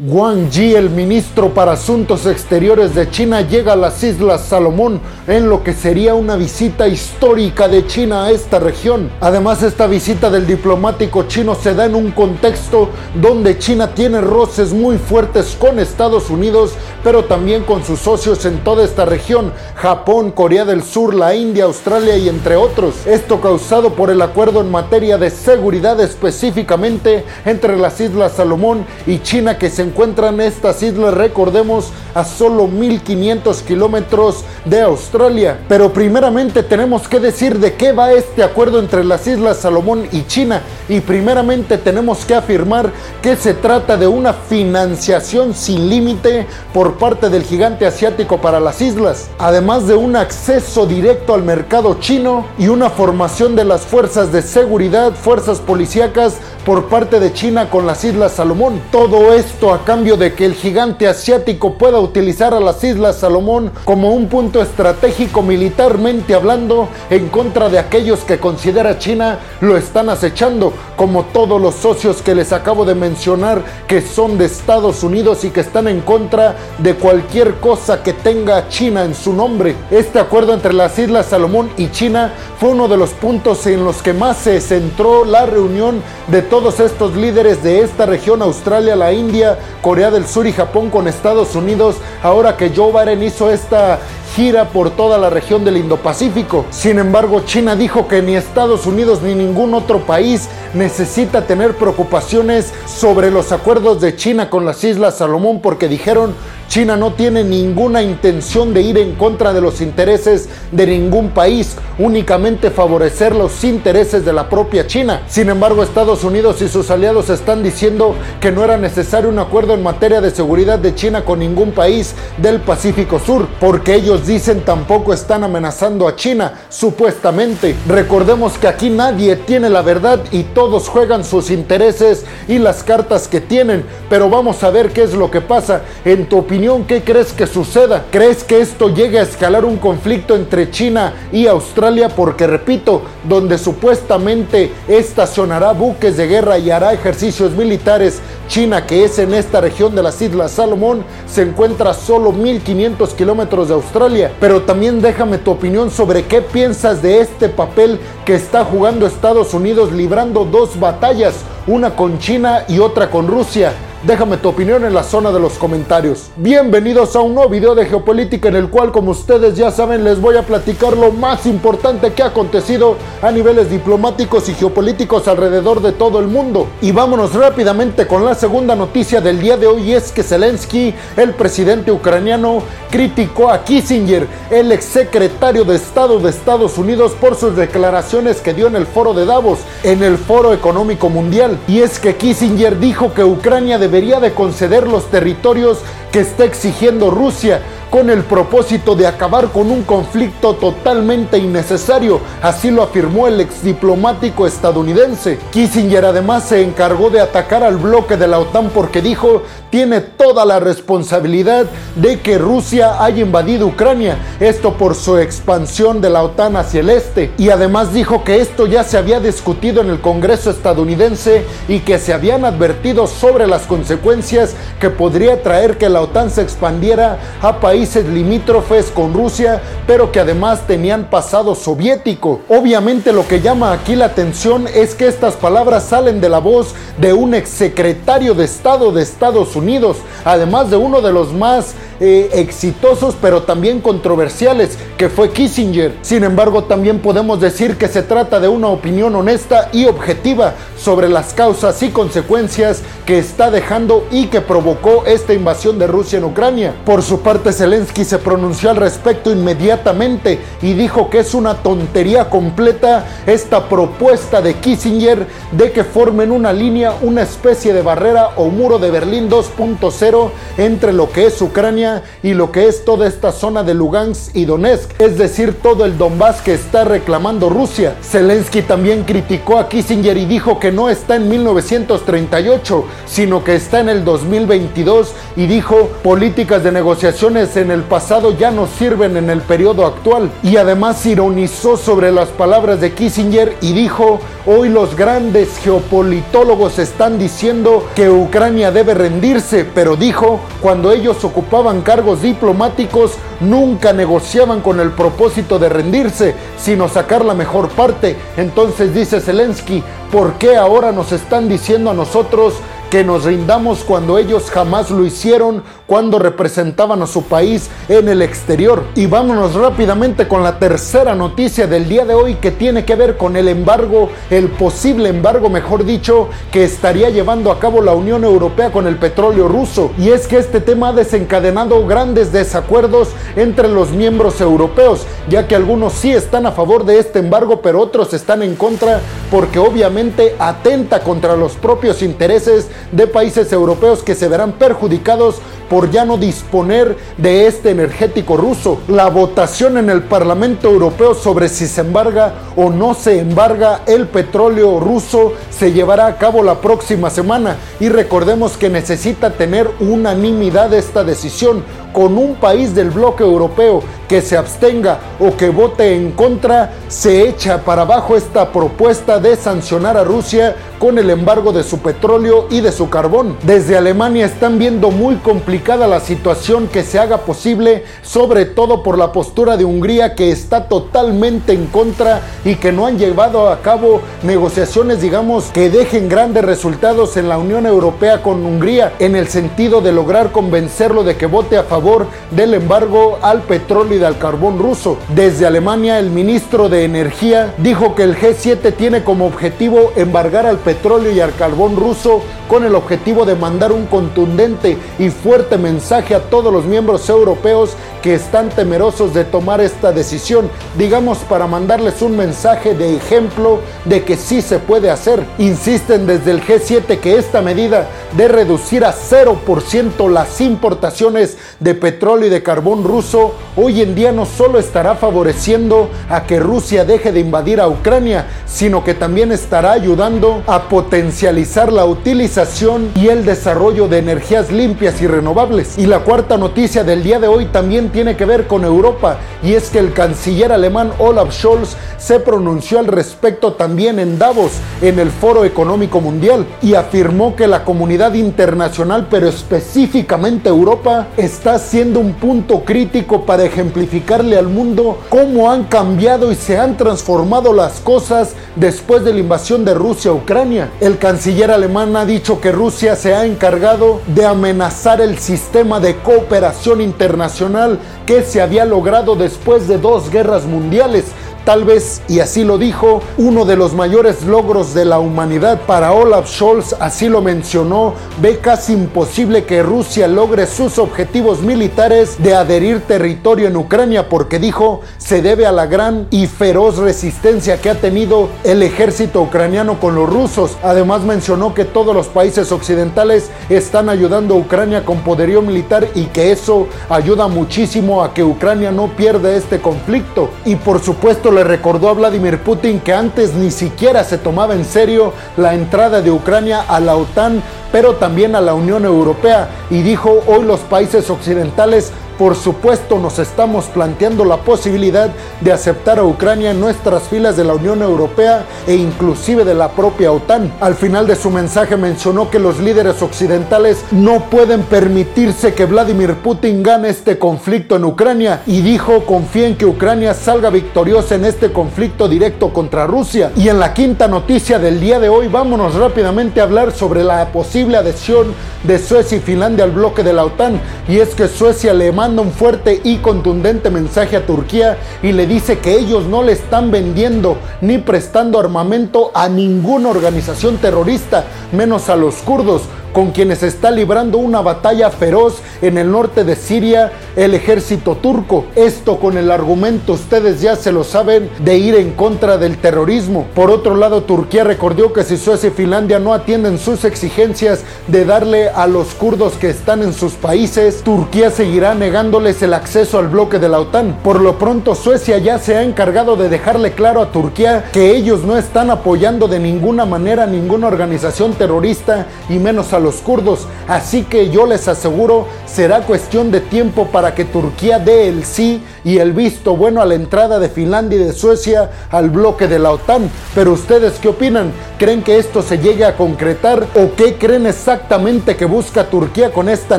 Wang Yi, el ministro para Asuntos Exteriores de China, llega a las Islas Salomón en lo que sería una visita histórica de China a esta región. Además, esta visita del diplomático chino se da en un contexto donde China tiene roces muy fuertes con Estados Unidos, pero también con sus socios en toda esta región, Japón, Corea del Sur, la India, Australia y entre otros. Esto causado por el acuerdo en materia de seguridad específicamente entre las Islas Salomón y China que se encuentran estas islas, recordemos, a solo 1500 kilómetros de Australia. Pero primeramente tenemos que decir de qué va este acuerdo entre las Islas Salomón y China. Y primeramente tenemos que afirmar que se trata de una financiación sin límite por parte del gigante asiático para las islas, además de un acceso directo al mercado chino y una formación de las fuerzas de seguridad, fuerzas policíacas por parte de China con las Islas Salomón. Todo esto a cambio de que el gigante asiático pueda utilizar a las Islas Salomón como un punto estratégico militarmente hablando en contra de aquellos que considera China lo están acechando, como todos los socios que les acabo de mencionar que son de Estados Unidos y que están en contra de cualquier cosa que tenga China en su nombre. Este acuerdo entre las Islas Salomón y China fue uno de los puntos en los que más se centró la reunión de todos estos líderes de esta región, Australia, la India, Corea del Sur y Japón con Estados Unidos, ahora que Joe Biden hizo esta gira por toda la región del Indo-Pacífico. Sin embargo, China dijo que ni Estados Unidos ni ningún otro país necesita tener preocupaciones sobre los acuerdos de China con las Islas Salomón porque dijeron China no tiene ninguna intención de ir en contra de los intereses de ningún país, únicamente favorecer los intereses de la propia China. Sin embargo, Estados Unidos y sus aliados están diciendo que no era necesario un acuerdo en materia de seguridad de China con ningún país del Pacífico Sur, porque ellos dicen tampoco están amenazando a China, supuestamente. Recordemos que aquí nadie tiene la verdad y todos juegan sus intereses y las cartas que tienen, pero vamos a ver qué es lo que pasa. En tu opinión, ¿qué crees que suceda? ¿Crees que esto llegue a escalar un conflicto entre China y Australia? Porque repito, donde supuestamente estacionará buques de guerra y hará ejercicios militares, China, que es en esta región de las Islas Salomón, se encuentra a solo 1500 kilómetros de Australia. Pero también déjame tu opinión sobre qué piensas de este papel que está jugando Estados Unidos librando dos batallas, una con China y otra con Rusia. Déjame tu opinión en la zona de los comentarios. Bienvenidos a un nuevo video de geopolítica en el cual, como ustedes ya saben, les voy a platicar lo más importante que ha acontecido a niveles diplomáticos y geopolíticos alrededor de todo el mundo. Y vámonos rápidamente con la segunda noticia del día de hoy, es que Zelensky, el presidente ucraniano, criticó a Kissinger, el exsecretario de Estado de Estados Unidos, por sus declaraciones que dio en el foro de Davos, en el foro económico mundial. Y es que Kissinger dijo que Ucrania debería de conceder los territorios que está exigiendo Rusia con el propósito de acabar con un conflicto totalmente innecesario, así lo afirmó el ex diplomático estadounidense. Kissinger además se encargó de atacar al bloque de la OTAN porque dijo tiene toda la responsabilidad de que Rusia haya invadido Ucrania, esto por su expansión de la OTAN hacia el este, y además dijo que esto ya se había discutido en el Congreso estadounidense y que se habían advertido sobre las consecuencias que podría traer que la OTAN se expandiera a países limítrofes con Rusia, pero que además tenían pasado soviético. Obviamente lo que llama aquí la atención es que estas palabras salen de la voz de un exsecretario de Estado de Estados Unidos, además de uno de los más eh, exitosos pero también controversiales que fue Kissinger. Sin embargo, también podemos decir que se trata de una opinión honesta y objetiva sobre las causas y consecuencias que está dejando y que provocó esta invasión de Rusia en Ucrania. Por su parte, Zelensky se pronunció al respecto inmediatamente y dijo que es una tontería completa esta propuesta de Kissinger de que formen una línea, una especie de barrera o muro de Berlín 2.0 entre lo que es Ucrania Y lo que es toda esta zona de Lugansk y Donetsk, es decir, todo el Donbass que está reclamando Rusia. Zelensky también criticó a Kissinger y dijo que no está en 1938, sino que está en el 2022 y dijo políticas de negociaciones en el pasado ya no sirven en el periodo actual. Y además ironizó sobre las palabras de Kissinger y dijo, hoy los grandes geopolitólogos están diciendo que Ucrania debe rendirse, pero dijo, cuando ellos ocupaban cargos diplomáticos, nunca negociaban con el propósito de rendirse, sino sacar la mejor parte. Entonces dice Zelensky, ¿por qué ahora nos están diciendo a nosotros que nos rindamos cuando ellos jamás lo hicieron cuando representaban a su país en el exterior. Y vámonos rápidamente con la tercera noticia del día de hoy que tiene que ver con el embargo, el posible embargo, mejor dicho, que estaría llevando a cabo la Unión Europea con el petróleo ruso. Y es que este tema ha desencadenado grandes desacuerdos entre los miembros europeos, ya que algunos sí están a favor de este embargo, pero otros están en contra porque obviamente atenta contra los propios intereses de países europeos que se verán perjudicados por ya no disponer de este energético ruso. La votación en el Parlamento Europeo sobre si se embarga o no se embarga el petróleo ruso se llevará a cabo la próxima semana y recordemos que necesita tener unanimidad esta decisión con un país del bloque europeo que se abstenga o que vote en contra, se echa para abajo esta propuesta de sancionar a Rusia con el embargo de su petróleo y de su carbón. Desde Alemania están viendo muy complicada la situación que se haga posible, sobre todo por la postura de Hungría que está totalmente en contra y que no han llevado a cabo negociaciones, digamos, que dejen grandes resultados en la Unión Europea con Hungría en el sentido de lograr convencerlo de que vote a favor del embargo al petróleo al carbón ruso. Desde Alemania, el ministro de Energía dijo que el G7 tiene como objetivo embargar al petróleo y al carbón ruso con el objetivo de mandar un contundente y fuerte mensaje a todos los miembros europeos que están temerosos de tomar esta decisión, digamos para mandarles un mensaje de ejemplo de que sí se puede hacer. Insisten desde el G7 que esta medida de reducir a 0% las importaciones de petróleo y de carbón ruso hoy en día no solo estará favoreciendo a que Rusia deje de invadir a Ucrania, sino que también estará ayudando a potencializar la utilización y el desarrollo de energías limpias y renovables. Y la cuarta noticia del día de hoy también tiene que ver con Europa y es que el canciller alemán Olaf Scholz se pronunció al respecto también en Davos, en el Foro Económico Mundial, y afirmó que la comunidad internacional, pero específicamente Europa, está siendo un punto crítico para ejemplificarle al mundo cómo han cambiado y se han transformado las cosas después de la invasión de Rusia a Ucrania. El canciller alemán ha dicho que Rusia se ha encargado de amenazar el sistema de cooperación internacional que se había logrado después de dos guerras mundiales tal vez, y así lo dijo, uno de los mayores logros de la humanidad para Olaf Scholz, así lo mencionó, ve casi imposible que Rusia logre sus objetivos militares de adherir territorio en Ucrania porque dijo se debe a la gran y feroz resistencia que ha tenido el ejército ucraniano con los rusos. Además mencionó que todos los países occidentales están ayudando a Ucrania con poderío militar y que eso ayuda muchísimo a que Ucrania no pierda este conflicto. Y por supuesto le recordó a Vladimir Putin que antes ni siquiera se tomaba en serio la entrada de Ucrania a la OTAN, pero también a la Unión Europea, y dijo hoy los países occidentales por supuesto, nos estamos planteando la posibilidad de aceptar a Ucrania en nuestras filas de la Unión Europea e inclusive de la propia OTAN. Al final de su mensaje mencionó que los líderes occidentales no pueden permitirse que Vladimir Putin gane este conflicto en Ucrania y dijo confía en que Ucrania salga victoriosa en este conflicto directo contra Rusia. Y en la quinta noticia del día de hoy vámonos rápidamente a hablar sobre la posible adhesión de Suecia y Finlandia al bloque de la OTAN y es que Suecia le manda un fuerte y contundente mensaje a Turquía y le dice que ellos no le están vendiendo ni prestando armamento a ninguna organización terrorista, menos a los kurdos con quienes está librando una batalla feroz en el norte de Siria el ejército turco. Esto con el argumento, ustedes ya se lo saben, de ir en contra del terrorismo. Por otro lado, Turquía recordó que si Suecia y Finlandia no atienden sus exigencias de darle a los kurdos que están en sus países, Turquía seguirá negándoles el acceso al bloque de la OTAN. Por lo pronto, Suecia ya se ha encargado de dejarle claro a Turquía que ellos no están apoyando de ninguna manera ninguna organización terrorista y menos a los kurdos. Así que yo les aseguro, será cuestión de tiempo para que Turquía dé el sí y el visto bueno a la entrada de Finlandia y de Suecia al bloque de la OTAN. Pero ustedes qué opinan? ¿Creen que esto se llegue a concretar o qué creen exactamente que busca Turquía con esta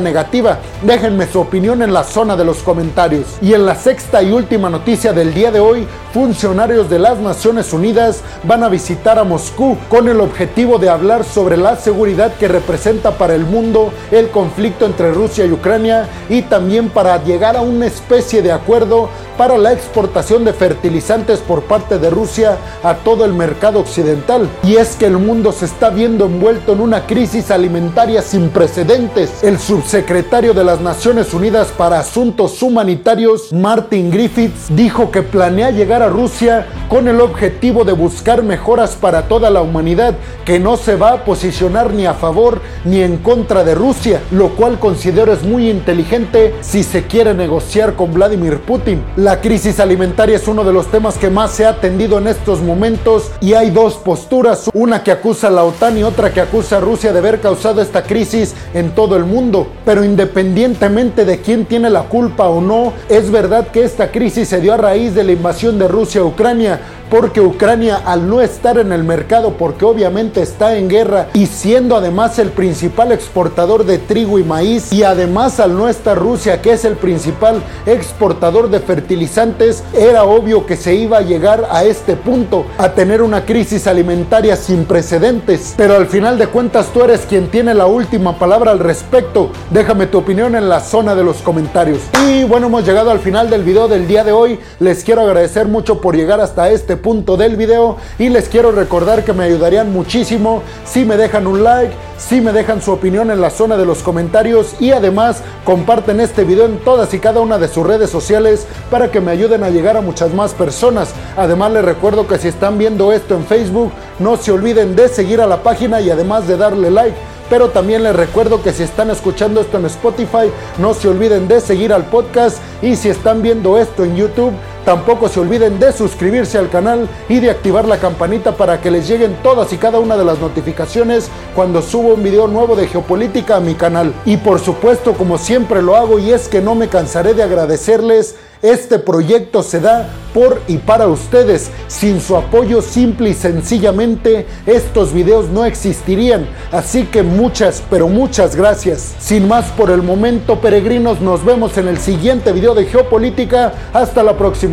negativa? Déjenme su opinión en la zona de los comentarios. Y en la sexta y última noticia del día de hoy, funcionarios de las Naciones Unidas van a visitar a Moscú con el objetivo de hablar sobre la seguridad que representa para el mundo el conflicto entre Rusia y Ucrania y también para llegar a una especie de acuerdo para la exportación de fertilizantes por parte de Rusia a todo el mercado occidental. Y es que el mundo se está viendo envuelto en una crisis alimentaria sin precedentes. El subsecretario de las Naciones Unidas para Asuntos Humanitarios, Martin Griffiths, dijo que planea llegar a Rusia con el objetivo de buscar mejoras para toda la humanidad, que no se va a posicionar ni a favor ni en contra de Rusia, lo cual considero es muy inteligente si se quiere negociar con Vladimir Putin. La crisis alimentaria es uno de los temas que más se ha atendido en estos momentos y hay dos posturas, una que acusa a la OTAN y otra que acusa a Rusia de haber causado esta crisis en todo el mundo. Pero independientemente de quién tiene la culpa o no, es verdad que esta crisis se dio a raíz de la invasión de Rusia a Ucrania porque Ucrania al no estar en el mercado, porque obviamente está en guerra y siendo además el principal exportador de trigo y maíz y además al no estar Rusia, que es el principal exportador de fertilizantes, era obvio que se iba a llegar a este punto, a tener una crisis alimentaria sin precedentes. Pero al final de cuentas tú eres quien tiene la última palabra al respecto. Déjame tu opinión en la zona de los comentarios. Y bueno, hemos llegado al final del video del día de hoy. Les quiero agradecer mucho por llegar hasta este punto del video y les quiero recordar que me ayudarían muchísimo si me dejan un like, si me dejan su opinión en la zona de los comentarios y además comparten este video en todas y cada una de sus redes sociales para que me ayuden a llegar a muchas más personas. Además les recuerdo que si están viendo esto en Facebook, no se olviden de seguir a la página y además de darle like pero también les recuerdo que si están escuchando esto en Spotify, no se olviden de seguir al podcast y si están viendo esto en YouTube, Tampoco se olviden de suscribirse al canal y de activar la campanita para que les lleguen todas y cada una de las notificaciones cuando subo un video nuevo de geopolítica a mi canal. Y por supuesto, como siempre lo hago, y es que no me cansaré de agradecerles, este proyecto se da por y para ustedes. Sin su apoyo simple y sencillamente estos videos no existirían. Así que muchas, pero muchas gracias. Sin más por el momento, peregrinos, nos vemos en el siguiente video de geopolítica. Hasta la próxima.